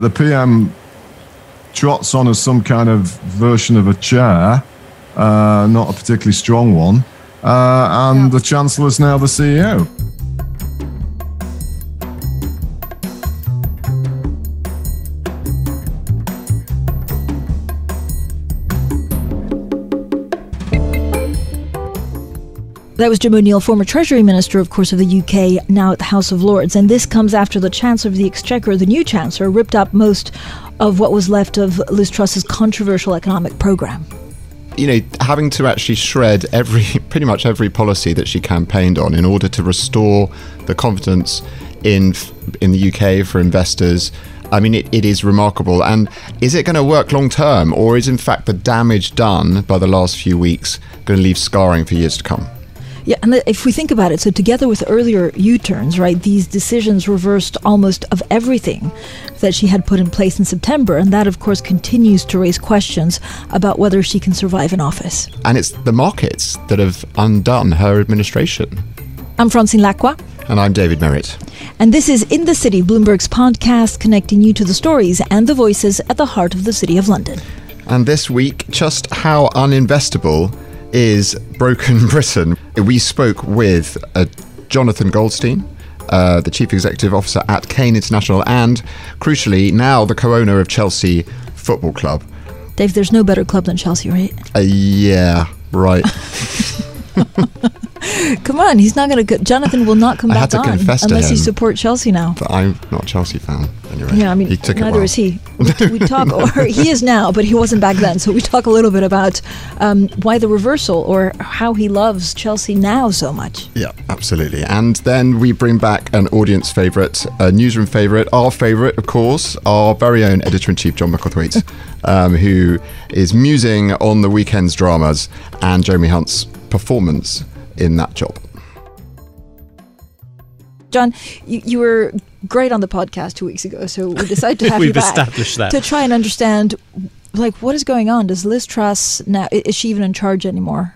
The PM trots on as some kind of version of a chair, uh, not a particularly strong one, uh, and the Chancellor's now the CEO. That was Jim O'Neill, former Treasury Minister, of course, of the UK, now at the House of Lords. And this comes after the Chancellor of the Exchequer, the new Chancellor, ripped up most of what was left of Liz Truss's controversial economic programme. You know, having to actually shred every, pretty much every policy that she campaigned on in order to restore the confidence in in the UK for investors. I mean, it, it is remarkable. And is it going to work long term, or is in fact the damage done by the last few weeks going to leave scarring for years to come? Yeah, and if we think about it, so together with earlier U turns, right, these decisions reversed almost of everything that she had put in place in September. And that, of course, continues to raise questions about whether she can survive in office. And it's the markets that have undone her administration. I'm Francine Lacqua. And I'm David Merritt. And this is In the City, Bloomberg's podcast connecting you to the stories and the voices at the heart of the City of London. And this week, just how uninvestable is Broken Britain. We spoke with uh, Jonathan Goldstein, uh, the Chief Executive Officer at Cain International, and crucially, now the co owner of Chelsea Football Club. Dave, there's no better club than Chelsea, right? Uh, yeah, right. come on, he's not going to. Jonathan will not come I back on unless he supports Chelsea now. But I'm not a Chelsea fan anyway. Yeah, I mean, neither is he. we talk, or he is now, but he wasn't back then. So we talk a little bit about um, why the reversal, or how he loves Chelsea now so much. Yeah, absolutely. And then we bring back an audience favourite, a newsroom favourite, our favourite, of course, our very own editor in chief, John Micklethwait, um, who is musing on the weekend's dramas and Jeremy Hunt's performance in that job. John, you, you were great on the podcast two weeks ago, so we decided to have We've you back established that. to try and understand, like, what is going on? Does Liz Truss now is she even in charge anymore?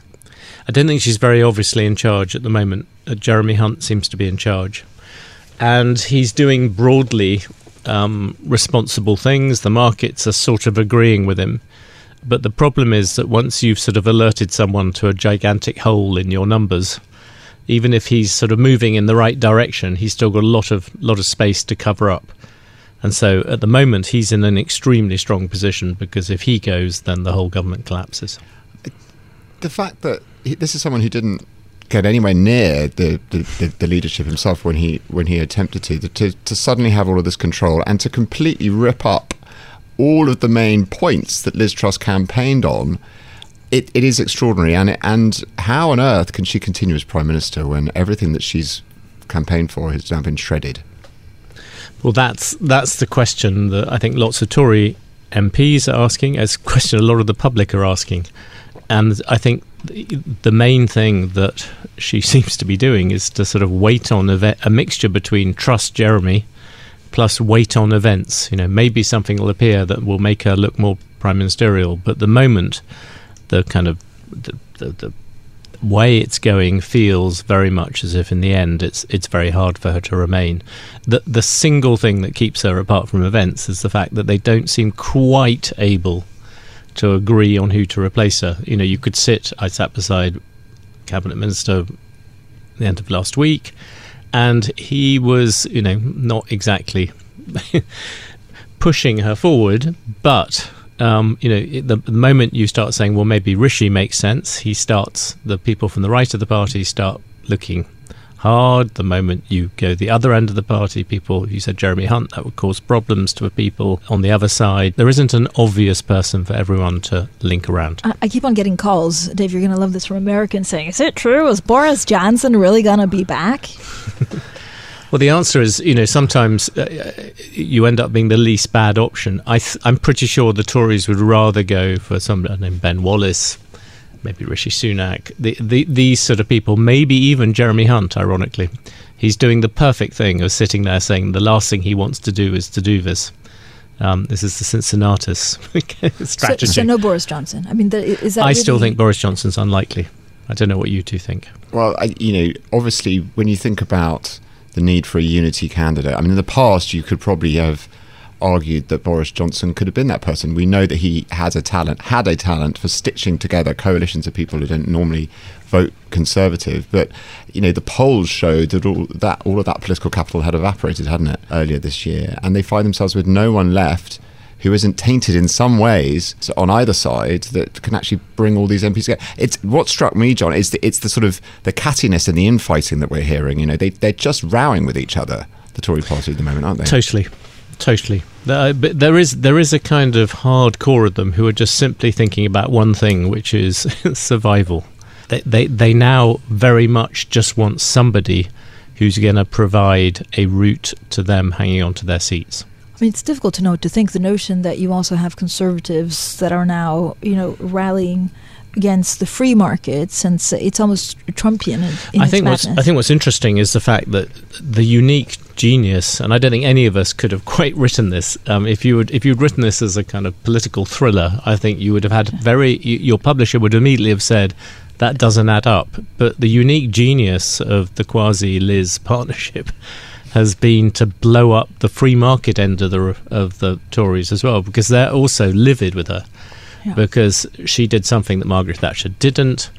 I don't think she's very obviously in charge at the moment. Uh, Jeremy Hunt seems to be in charge, and he's doing broadly um, responsible things. The markets are sort of agreeing with him. But the problem is that once you've sort of alerted someone to a gigantic hole in your numbers, even if he's sort of moving in the right direction, he's still got a lot of lot of space to cover up. And so at the moment he's in an extremely strong position because if he goes then the whole government collapses. The fact that he, this is someone who didn't get anywhere near the, the, the, leadership himself when he when he attempted to, to to suddenly have all of this control and to completely rip up all of the main points that Liz Truss campaigned on, it, it is extraordinary. And, and how on earth can she continue as Prime Minister when everything that she's campaigned for has now been shredded? Well, that's that's the question that I think lots of Tory MPs are asking, as a question a lot of the public are asking. And I think the main thing that she seems to be doing is to sort of wait on a, a mixture between trust Jeremy plus wait on events. You know, maybe something will appear that will make her look more prime ministerial. But the moment, the kind of the, the, the way it's going feels very much as if in the end it's it's very hard for her to remain. The the single thing that keeps her apart from events is the fact that they don't seem quite able to agree on who to replace her. You know, you could sit I sat beside cabinet minister the end of last week and he was, you know, not exactly pushing her forward, but um, you know, the, the, moment you start saying, well, maybe Rishi makes sense, he starts, the people from the right of the party start looking hard. The moment you go the other end of the party, people, you said Jeremy Hunt, that would cause problems to the people on the other side. There isn't an obvious person for everyone to link around. I, I keep on getting calls, Dave, you're going to love this from Americans saying, is it true? Is Boris Johnson really going to be back? Well, the answer is, you know, sometimes uh, you end up being the least bad option. I am pretty sure the Tories would rather go for someone named Ben Wallace, maybe Rishi Sunak, the, the, these sort of people, maybe even Jeremy Hunt, ironically. He's doing the perfect thing of sitting there saying the last thing he wants to do is to do this. Um, this is the Cincinnatus strategy. So, so, no Boris Johnson. I mean, the, is that? I really still think Boris Johnson's unlikely. I don't know what you two think. Well, I, you know, obviously, when you think about the need for a unity candidate. I mean, in the past, you could probably have argued that Boris Johnson could have been that person. We know that he has a talent, had a talent for stitching together coalitions of people who don't normally vote Conservative. But you know, the polls showed that all that all of that political capital had evaporated, hadn't it, earlier this year, and they find themselves with no one left who isn't tainted in some ways on either side that can actually bring all these MPs together. It's what struck me, John, is the, it's the sort of the cattiness and the infighting that we're hearing. You know, they they're just rowing with each other, the Tory party at the moment, aren't they? Totally, totally. Uh, but there is there is a kind of hardcore of them who are just simply thinking about one thing, which is survival. They, they they now very much just want somebody who's going to provide a route to them hanging on to their seats I mean, it's difficult to know to think the notion that you also have conservatives that are now, you know, rallying against the free markets, and it's almost Trumpian. In, in I think what's I think what's interesting is the fact that the unique genius, and I don't think any of us could have quite written this. Um, if you would, if you'd written this as a kind of political thriller, I think you would have had very. Your publisher would immediately have said that doesn't add up. But the unique genius of the Kwasi Liz partnership has been to blow up the free market end of the of the Tories as well, because they're also livid with her, yeah. because she did something that Margaret Thatcher didn't.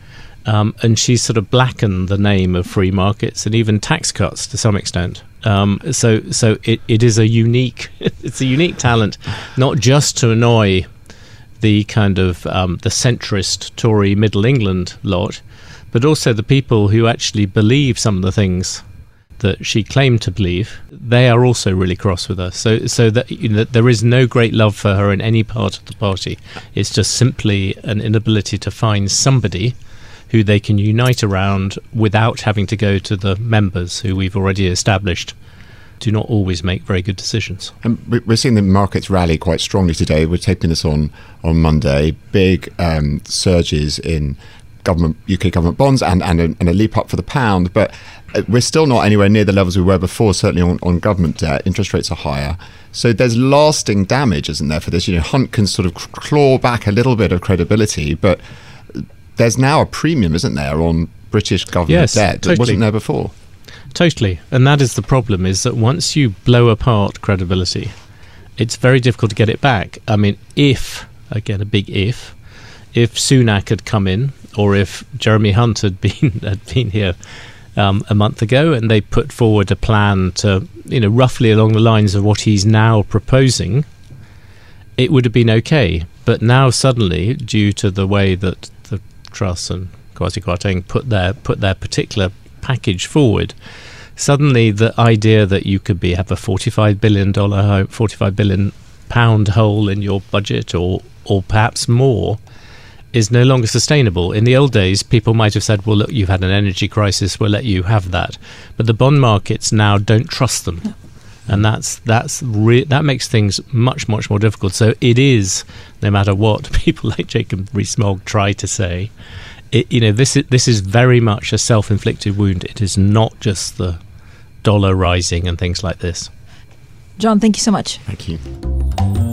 Um, and she sort of blackened the name of free markets and even tax cuts to some extent. Um, so, so it, it is a unique, it's a unique talent, not just to annoy the kind of um, the centrist Tory Middle England lot, but also the people who actually believe some of the things that she claimed to believe, they are also really cross with her. So, so that, you know, there is no great love for her in any part of the party. It's just simply an inability to find somebody who they can unite around without having to go to the members who we've already established do not always make very good decisions. And we're seeing the markets rally quite strongly today. We're taping this on on Monday. Big um, surges in government UK government bonds and and a, and a leap up for the pound, but uh, we're still not anywhere near the levels we were before, certainly on, on government debt. Interest rates are higher. So there's lasting damage, isn't there, for this? You know, Hunt can sort of claw back a little bit of credibility, but there's now a premium, isn't there, on British government yes, debt that totally. wasn't there before. Totally. And that is the problem, is that once you blow apart credibility, it's very difficult to get it back. I mean, if, again, a big if, if Sunak had come in, or if Jeremy Hunt had been had been here um, a month ago, and they put forward a plan to, you know, roughly along the lines of what he's now proposing, it would have been okay. But now suddenly, due to the way that the Truss and Kwasi Kwarteng put their put their particular package forward, suddenly the idea that you could be have a forty-five billion dollar, forty-five billion pound hole in your budget, or or perhaps more, is no longer sustainable. In the old days, people might have said, well, look, you've had an energy crisis, we'll let you have that. But the bond markets now don't trust them. And that's that's re- that makes things much much more difficult. So it is, no matter what people like Jacob Rees-Mogg try to say, it, you know this is this is very much a self-inflicted wound. It is not just the dollar rising and things like this. John, thank you so much. Thank you.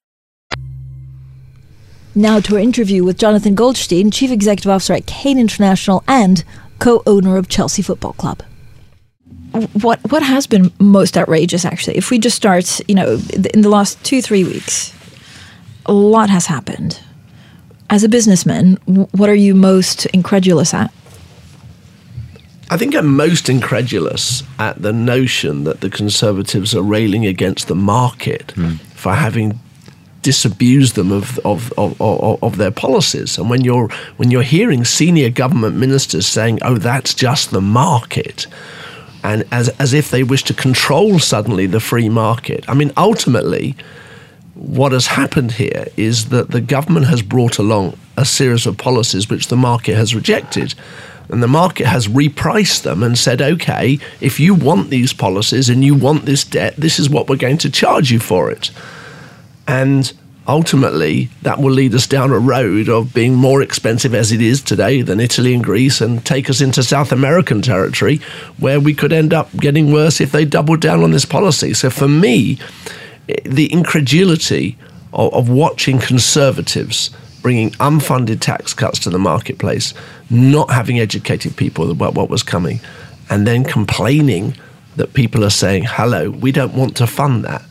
Now to our interview with Jonathan Goldstein, Chief Executive Officer at Cain International and co-owner of Chelsea Football Club. What what has been most outrageous, actually? If we just start, you know, in the last two three weeks, a lot has happened. As a businessman, what are you most incredulous at? I think I'm most incredulous at the notion that the Conservatives are railing against the market mm. for having disabuse them of, of, of, of, their policies. And when you're, when you're hearing senior government ministers saying, oh, that's just the market, and as, as if they wish to control suddenly the free market. I mean, ultimately, what has happened here is that the government has brought along a series of policies which the market has rejected. And the market has repriced them and said, okay, if you want these policies and you want this debt, this is what we're going to charge you for it. And ultimately, that will lead us down a road of being more expensive as it is today than Italy and Greece and take us into South American territory where we could end up getting worse if they doubled down on this policy. So for me, the incredulity of, of watching conservatives bringing unfunded tax cuts to the marketplace, not having educated people about what was coming, and then complaining that people are saying, hello, we don't want to fund that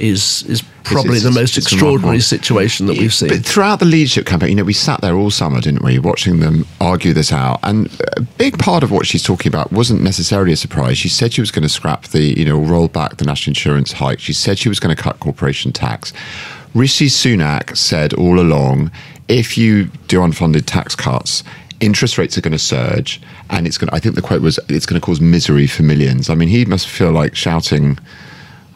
is is probably it's, it's, the most extraordinary situation that we've seen. But throughout the leadership campaign, you know, we sat there all summer, didn't we, watching them argue this out. And a big part of what she's talking about wasn't necessarily a surprise. She said she was going to scrap the, you know, roll back the national insurance hike. She said she was going to cut corporation tax. Rishi Sunak said all along, if you do unfunded tax cuts, interest rates are going to surge and it's going to, I think the quote was, it's going to cause misery for millions. I mean, he must feel like shouting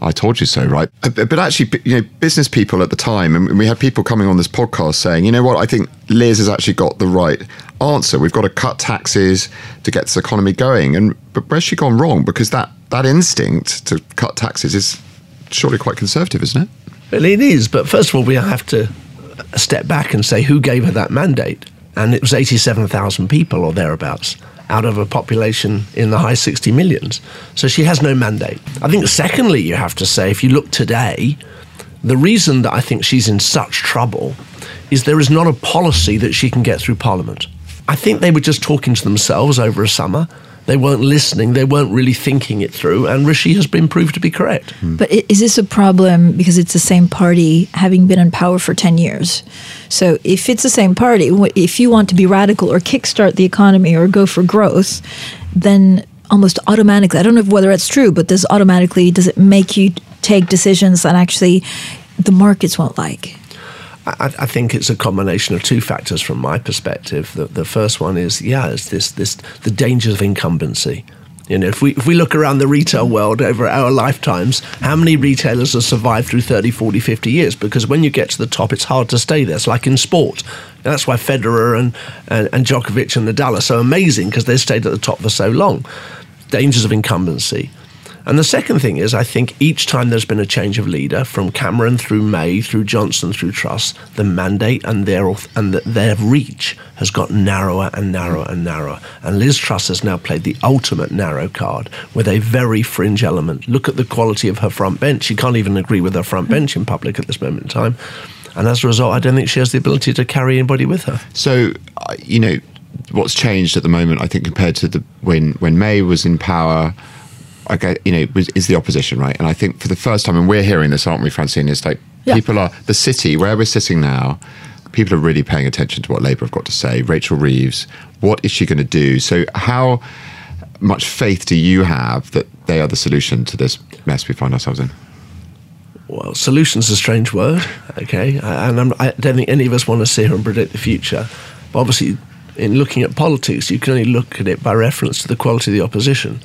I told you so, right? Uh, but actually, you know, business people at the time, and we had people coming on this podcast saying, you know what, I think Liz has actually got the right answer. We've got to cut taxes to get this economy going. And but where's she gone wrong? Because that that instinct to cut taxes is surely quite conservative, isn't it? Well, it is. But first of all, we have to step back and say who gave her that mandate, and it was eighty-seven thousand people or thereabouts out of a population in the high 60 millions. So she has no mandate. I think, secondly, you have to say, if you look today, the reason that I think she's in such trouble is there is not a policy that she can get through Parliament. I think they were just talking to themselves over a summer they weren't listening, they weren't really thinking it through, and Rishi has been proved to be correct. Hmm. But is this a problem because it's the same party having been in power for 10 years? So if it's the same party, if you want to be radical or kickstart the economy or go for growth, then almost automatically, I don't know whether that's true, but does automatically, does it make you take decisions that actually the markets won't like? I, I, think it's a combination of two factors from my perspective. The, the first one is, yeah, it's this, this the dangers of incumbency. You know, if we if we look around the retail world over our lifetimes, how many retailers have survived through 30, 40, 50 years? Because when you get to the top, it's hard to stay there. It's like in sport. That's why Federer and, and, and Djokovic and Nadal are so amazing because they stayed at the top for so long. Dangers of incumbency. And the second thing is, I think each time there's been a change of leader, from Cameron through May, through Johnson, through Truss, the mandate and their and the, their reach has got narrower and narrower and narrower. And Liz Truss has now played the ultimate narrow card with a very fringe element. Look at the quality of her front bench. She can't even agree with her front bench in public at this moment in time. And as a result, I don't think she has the ability to carry anybody with her. So, uh, you know, what's changed at the moment, I think, compared to the when when May was in power okay, you know, is the opposition, right? And I think for the first time, and we're hearing this, aren't we, Francine? It's like yeah. people are the city where we're sitting now. People are really paying attention to what Labour have got to say. Rachel Reeves, what is she going to do? So, how much faith do you have that they are the solution to this mess we find ourselves in? Well, solution's a strange word, okay, and I'm, I do not think any of us want to sit here and predict the future. But obviously, in looking at politics, you can only look at it by reference to the quality of the opposition.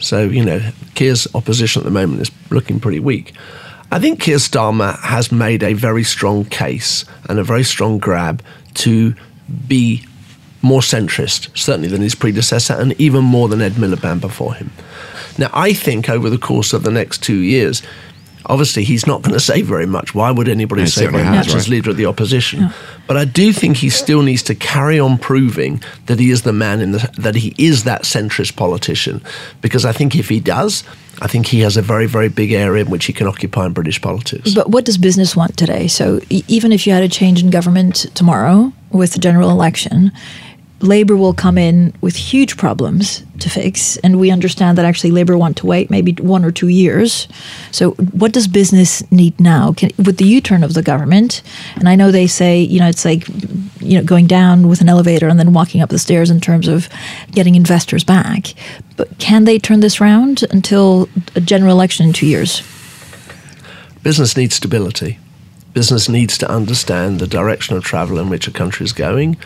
So, you know, Keir's opposition at the moment is looking pretty weak. I think Keir Starmer has made a very strong case and a very strong grab to be more centrist, certainly than his predecessor, and even more than Ed Miliband before him. Now, I think over the course of the next two years, obviously he's not going to say very much. Why would anybody say very has, much right? as leader of the opposition? Yeah. But I do think he still needs to carry on proving that he is the man in the that he is that centrist politician. Because I think if he does, I think he has a very, very big area in which he can occupy in British politics. But what does business want today? So even if you had a change in government tomorrow with the general election, Labour will come in with huge problems to fix, and we understand that actually Labour want to wait maybe one or two years. So, what does business need now? Can, with the U-turn of the government, and I know they say you know it's like you know going down with an elevator and then walking up the stairs in terms of getting investors back. But can they turn this round until a general election in two years? Business needs stability. Business needs to understand the direction of travel in which a country is going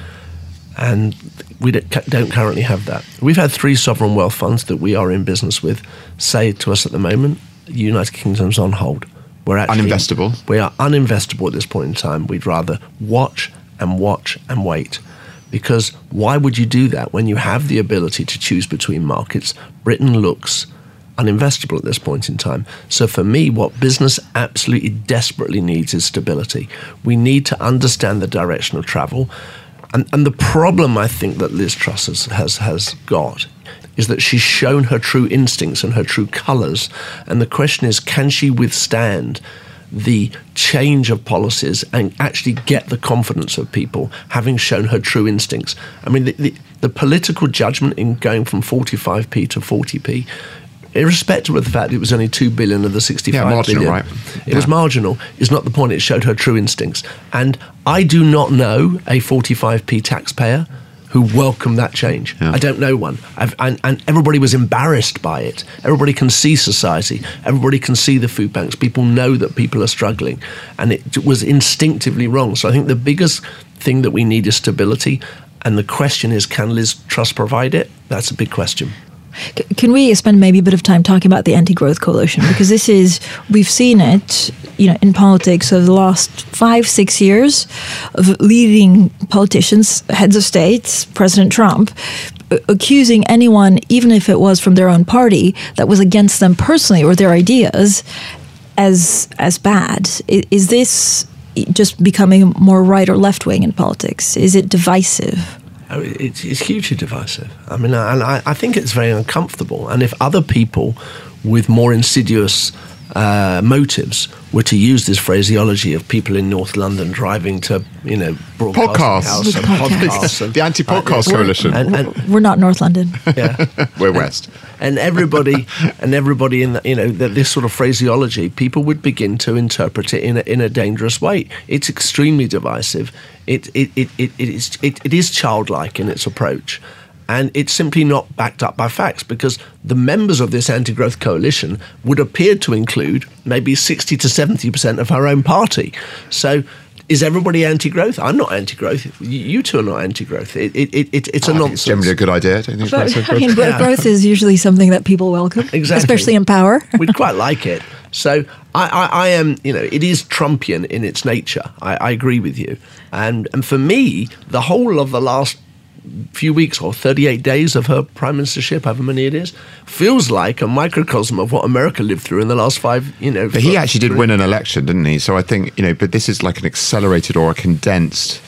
and we don't currently have that. We've had three sovereign wealth funds that we are in business with say to us at the moment, United Kingdom's on hold. We're actually uninvestable. We are uninvestable at this point in time. We'd rather watch and watch and wait. Because why would you do that when you have the ability to choose between markets? Britain looks uninvestable at this point in time. So for me, what business absolutely desperately needs is stability. We need to understand the direction of travel. And, and the problem I think that Liz Truss has, has, has got is that she's shown her true instincts and her true colours. And the question is, can she withstand the change of policies and actually get the confidence of people, having shown her true instincts? I mean, the, the, the political judgment in going from 45p to 40p irrespective of the fact it was only two billion of the sixty-five yeah, marginal, billion, right? It yeah. was marginal. Is not the point. It showed her true instincts, and I do not know a forty-five p taxpayer who welcomed that change. Yeah. I don't know one. And, and, everybody was embarrassed by it. Everybody can see society. Everybody can see the food banks. People know that people are struggling. And it was instinctively wrong. So I think the biggest thing that we need is stability. And the question is, can Liz Truss provide it? That's a big question. Can we spend maybe a bit of time talking about the anti-growth coalition because this is we've seen it, you know, in politics over the last five six years of leading politicians, heads of states, President Trump, accusing anyone, even if it was from their own party, that was against them personally or their ideas, as as bad. Is this just becoming more right or left wing in politics? Is it divisive? Oh, it's, it's hugely divisive. I mean, and I, I think it's very uncomfortable. And if other people with more insidious uh, motives were to use this phraseology of people in North London driving to, you know, podcasts, and podcasts and, the anti-podcast uh, coalition. And, and, we're not North London. Yeah, we're West. And everybody, and everybody in the, you know the, this sort of phraseology, people would begin to interpret it in a, in a dangerous way. It's extremely divisive. It it, it, it, it is it, it is childlike in its approach and it's simply not backed up by facts because the members of this anti growth coalition would appear to include maybe 60 to 70% of her own party. So is everybody anti-growth? I'm not anti-growth. You two are not anti-growth. It, it, it, it's a nonsense. It's generally a good idea. Don't think but, I mean, yeah. growth is usually something that people welcome, exactly. especially in power. We'd quite like it. So I, I, I, am, you know, it is Trumpian in its nature. I, I agree with you. And and for me, the whole of the last few weeks or 38 days of her prime ministership, however many it is, feels like a microcosm of what America lived through in the last five, you know. But he actually did win an election, didn't he? So I think, you know, but this is like an accelerated or a condensed,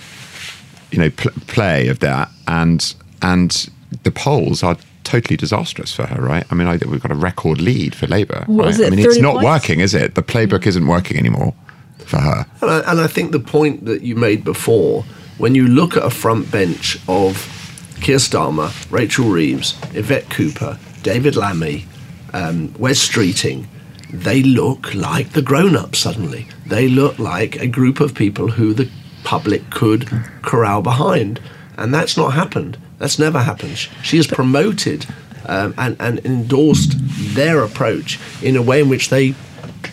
you know, pl- play of that. And, and the polls are totally disastrous for her, right? I mean, I, we've got a record lead for Labour. What right? is it, I mean, it's not points? working, is it? The playbook isn't working anymore for her. And I, and I think the point that you made before, when you look at a front bench of Keir Starmer, Rachel Reeves, Yvette Cooper, David Lammy, um, Wes Streeting, they look like the grown ups suddenly. They look like a group of people who the public could corral behind. And that's not happened. That's never happened. She has promoted um, and, and endorsed their approach in a way in which they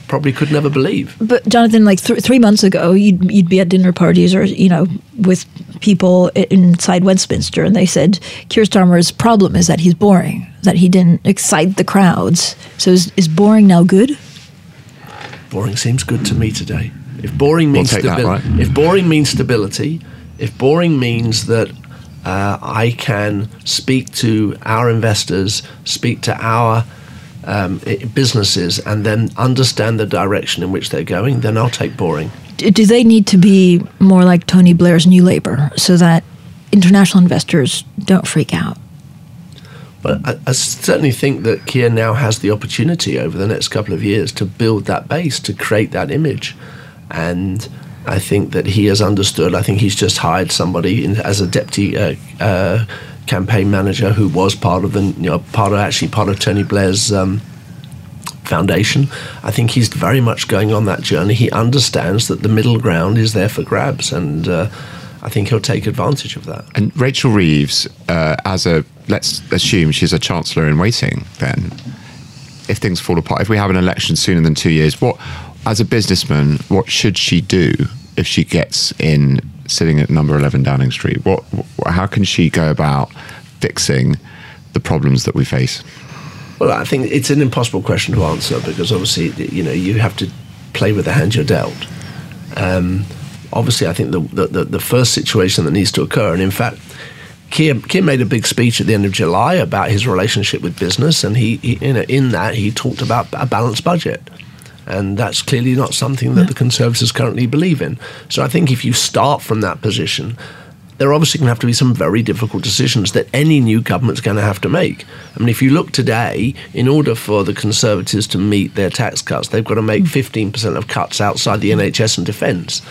probably could never believe. But Jonathan, like th- three months ago, you'd you'd be at dinner parties or you know with people inside Westminster, and they said Keir Starmer's problem is that he's boring, that he didn't excite the crowds. So is, is boring now good? Boring seems good to me today. If boring We'll means that, stability, right? if boring means stability, if boring means that uh, I can speak to our investors, speak to our um, businesses, and then understand the direction in which they're going, then I'll take boring. Do they need to be more like Tony Blair's New Labour so that international investors don't freak out? But I, I certainly think that Keir now has the opportunity over the next couple of years to build that base, to create that image. And I think that he has understood. I think he's just hired somebody in, as a deputy uh, uh, campaign manager who was part of the, you know, part of actually part of Tony Blair's um, foundation. I think he's very much going on that journey. He understands that the middle ground is there for grabs, and uh, I think he'll take advantage of that. And Rachel Reeves, uh, as a let's assume she's a chancellor in waiting, then if things fall apart, if we have an election sooner than two years, what, as a businessman, what should she do if she gets in sitting at number eleven Downing Street? What, how can she go about fixing the problems that we face? Well, I think it's an impossible question to answer because obviously, you know, you have to play with the hand you're dealt. Um, obviously, I think the, the, the, first situation that needs to occur, and in fact, Keir made a big speech at the end of July about his relationship with business, and he, he you know, in that he talked about a balanced budget. And that's clearly not something that the Conservatives currently believe in. So I think if you start from that position, there are obviously going to have to be some very difficult decisions that any new government's going to have to make. I mean, if you look today, in order for the Conservatives to meet their tax cuts, they've got to make 15% of cuts outside the NHS and defence.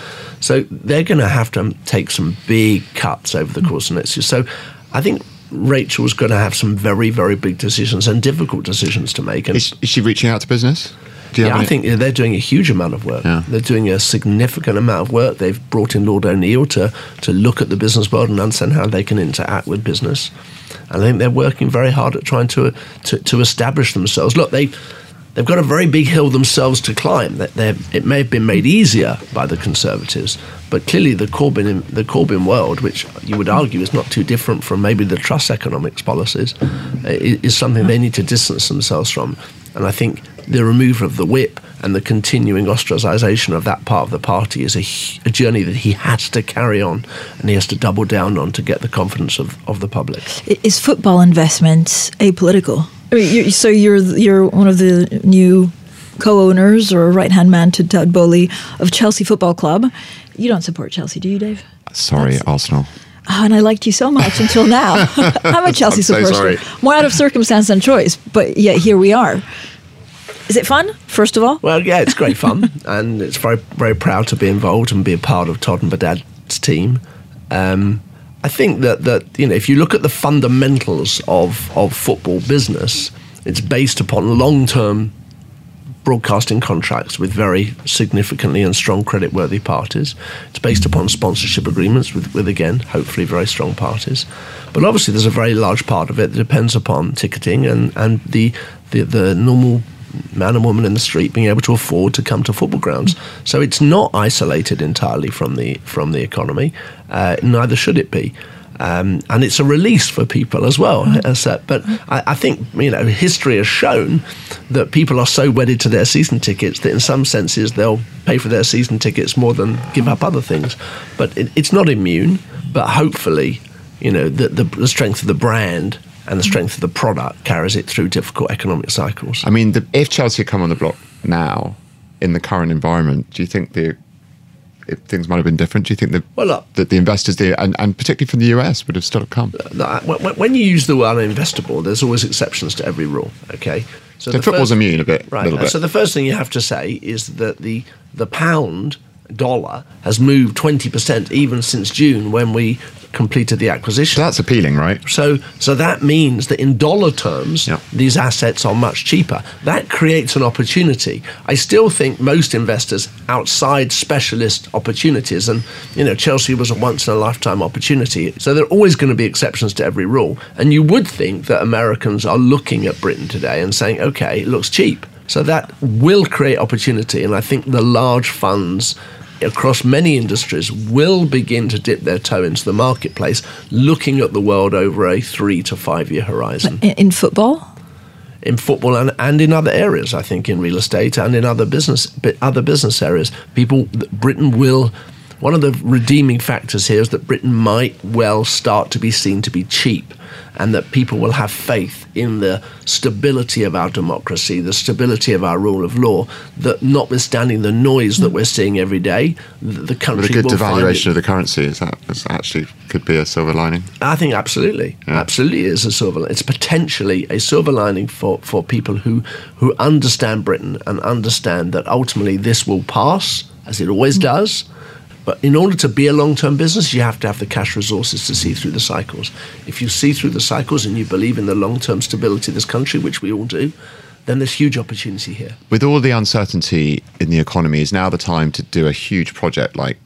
So they're going to have to take some big cuts over the course of next year. So I think Rachel's going to have some very, very big decisions and difficult decisions to make. And Is, is she reaching out to business? Do you yeah, I any- think they're doing a huge amount of work. Yeah. They're doing a significant amount of work. They've brought in Lord O'Neill to, to look at the business world and understand how they can interact with business. And I think they're working very hard at trying to to, to establish themselves. Look, they they've got a very big hill themselves to climb. That they it may have been made easier by the Conservatives, but clearly the Corbyn the Corbyn world, which you would argue is not too different from maybe the Truss economics policies, i- is something they need to distance themselves from. And I think the removal of the whip and the continuing ostracisation of that part of the party is a, a journey that he has to carry on and he has to double down on to get the confidence of, of the public. Is football investment apolitical? I mean, you're, so you're you're one of the new co-owners or right hand man to Todd Boehly of Chelsea Football Club. You don't support Chelsea, do you, Dave? Sorry, Arsenal. Oh, and I liked you so much until now. I'm a Chelsea I'm so supporter. sorry. More out of circumstance than choice, but yet here we are. Is it fun? First of all, Well, yeah, it's great fun, and it's very, very proud to be involved and be a part of Todd and Behdad's team. Um, I think that that you know, if you look at the fundamentals of of football business, it's based upon long term broadcasting contracts with very significantly and strong credit-worthy parties. It's based upon sponsorship agreements with, with again, hopefully very strong parties. But obviously, there's a very large part of it that depends upon ticketing and and the the, the normal man and woman in the street being able to afford to come to football grounds. So it's not isolated entirely from the from the economy. Uh, neither should it be. Um, and it's a release for people as well. As, uh, but I, I think you know history has shown that people are so wedded to their season tickets that in some senses they'll pay for their season tickets more than give up other things. But it, it's not immune. But hopefully, you know, the, the, the strength of the brand and the strength of the product carries it through difficult economic cycles. I mean, the, if Chelsea come on the block now in the current environment, do you think the if things might have been different? Do you think that Well, look- that the investors, there, and, and particularly from the US, would have still come? When- you use the word uninvestable, there's always exceptions to every rule. Okay, So football's immune a bit, right? bit. So the first thing you have to say is that the the pound dollar has moved twenty percent even since June when we completed the acquisition. So that's appealing, right? So, so that means that in dollar terms, Yeah. these assets are much cheaper. That creates an opportunity. I still think most investors outside specialist opportunities, and you know, Chelsea was a once in a lifetime opportunity. So there are always going to be exceptions to every rule. And you would think that Americans are looking at Britain today and saying, okay, it looks cheap. So that will create opportunity. And I think the large funds across many industries will begin to dip their toe into the marketplace, looking at the world over a three to five year horizon In, football? in football and, and in other areas. I think in real estate and in other business other business areas, people Britain will. One of the redeeming factors here is that Britain might well start to be seen to be cheap, and that people will have faith in the stability of our democracy, the stability of our rule of law. That notwithstanding the noise that we're seeing every day, the, country With a good will find it- devaluation of the currency, is that is actually could be a silver lining? I think absolutely, Yeah. absolutely is a silver. It's potentially a silver lining for, for people who who understand Britain and understand that ultimately this will pass, as it always does. But in order to be a long term business, you have to have the cash resources to see through the cycles. If you see through the cycles and you believe in the long term stability of this country, which we all do, then there's huge opportunity here. With all the uncertainty in the economy, is now the time to do a huge project like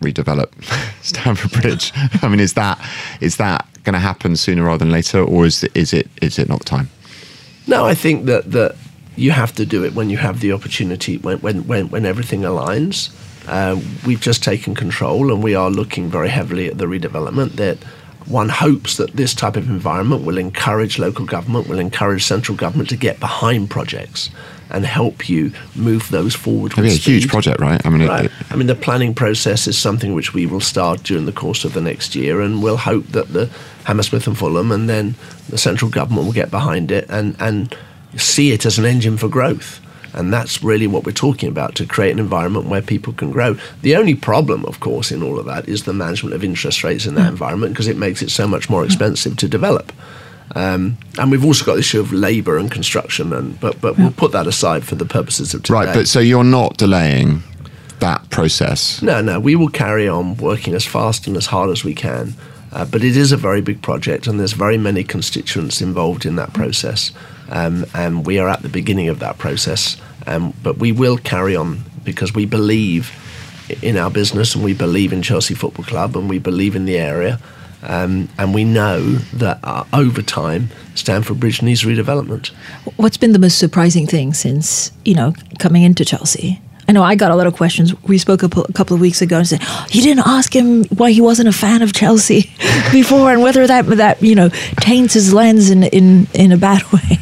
redevelop Stamford Bridge? I mean, is that is that going to happen sooner rather than later, or is it, is it is it not the time? No, I think that, that you have to do it when you have the opportunity, when, when, when, when everything aligns. Uh, we've just taken control and we are looking very heavily at the redevelopment that one hopes that this type of environment will encourage local government, will encourage central government to get behind projects and help you move those forward. It'll be a huge project, right? I mean, it- it- I mean, the planning process is something which we will start during the course of the next year, and we'll hope that the Hammersmith and Fulham and then the central government will get behind it and, and see it as an engine for growth. And that's really what we're talking about to create an environment where people can grow. The only problem, of course, in all of that is the management of interest rates in that environment because it makes it so much more expensive to develop. Um, and we've also got the issue of labour and construction, and but but we'll put that aside for the purposes of today. right. But so you're not delaying that process. No, no, we will carry on working as fast and as hard as we can. Uh, but it is a very big project, and there's very many constituents involved in that process. Um, and we are at the beginning of that process. Um, but we will carry on because we believe in our business, and we believe in Chelsea Football Club, and we believe in the area. Um, and we know that uh, over time, Stamford Bridge needs redevelopment. What's been the most surprising thing since, you know, coming into Chelsea? I know I got a lot of questions. We spoke a, a couple of weeks ago and said, you didn't ask him why he wasn't a fan of Chelsea before and whether that, that you know, taints his lens in, in, in a bad way.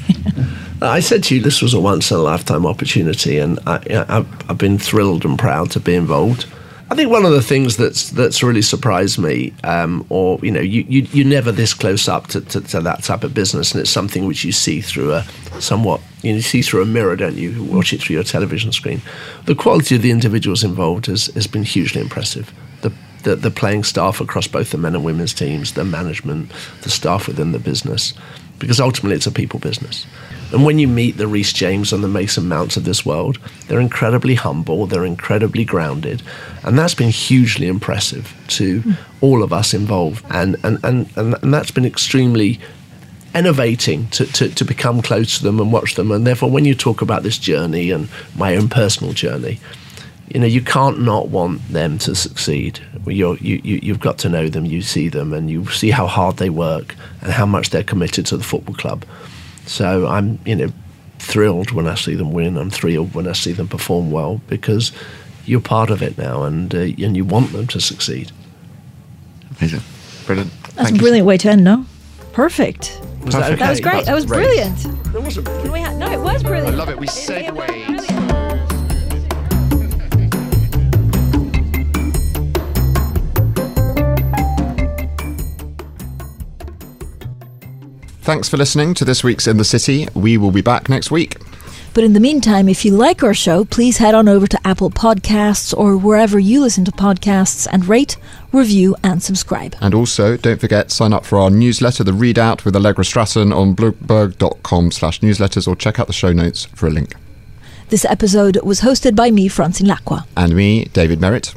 I said to you, this was a once in a lifetime opportunity, and I, I've been thrilled and proud to be involved. I think one of the things that's that's really surprised me, um, or you know, you, you you're never this close up to, to, to that type of business, and it's something which you see through a somewhat you, know, you see through a mirror, don't you? You watch it through your television screen. The quality of the individuals involved has has been hugely impressive. The the, the playing staff across both the men and women's teams, the management, the staff within the business, because ultimately it's a people business. And when you meet the Reece James and the Mason Mounts of this world, they're incredibly humble, they're incredibly grounded, and that's been hugely impressive to all of us involved. And and, and, and, and that's been extremely innovating to, to, to become close to them and watch them. And therefore, when you talk about this journey and my own personal journey, you know, you can't not want them to succeed. You're, you, you, you've got to know them, you see them, and you see how hard they work and how much they're committed to the football club. So I'm, you know, thrilled when I see them win. I'm thrilled when I see them perform well because you're part of it now, and uh, and you want them to succeed. Amazing. Brilliant. That's Thank a you. brilliant way to end, no? Perfect. Was that, Perfect. That was okay? great. That was great. brilliant. That wasn't Can we ha- no, it was brilliant. I love it. We segue. Thanks for listening to this week's In the City. We will be back next week. But in the meantime, if you like our show, please head on over to Apple Podcasts or wherever you listen to podcasts and rate, review, and subscribe. And also, don't forget, sign up for our newsletter, The Readout with Allegra Stratton on bloomberg.com slash newsletters or check out the show notes for a link. This episode was hosted by me, Francine Lacqua. And me, David Merritt.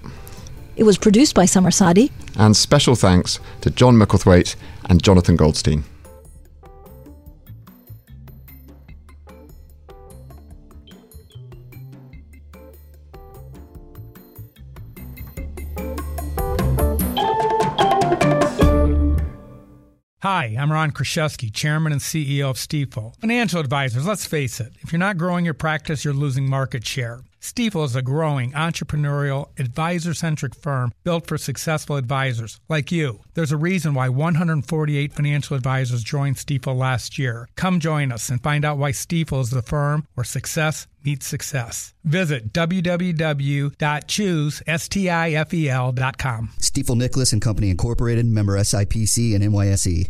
It was produced by Summer Sadi. And special thanks to John Micklethwait and Jonathan Goldstein. Hi, I'm Ron Kruszewski, Chairman and CEO of Stifel. Financial advisors, let's face it, if you're not growing your practice, you're losing market share. Stifel is a growing, entrepreneurial, advisor centric firm built for successful advisors like you. There's a reason why 148 financial advisors joined Stifel last year. Come join us and find out why Stifel is the firm where success meets success. Visit www.choosestifel.com. Stifel Nicolaus and Company Incorporated, member SIPC and NYSE.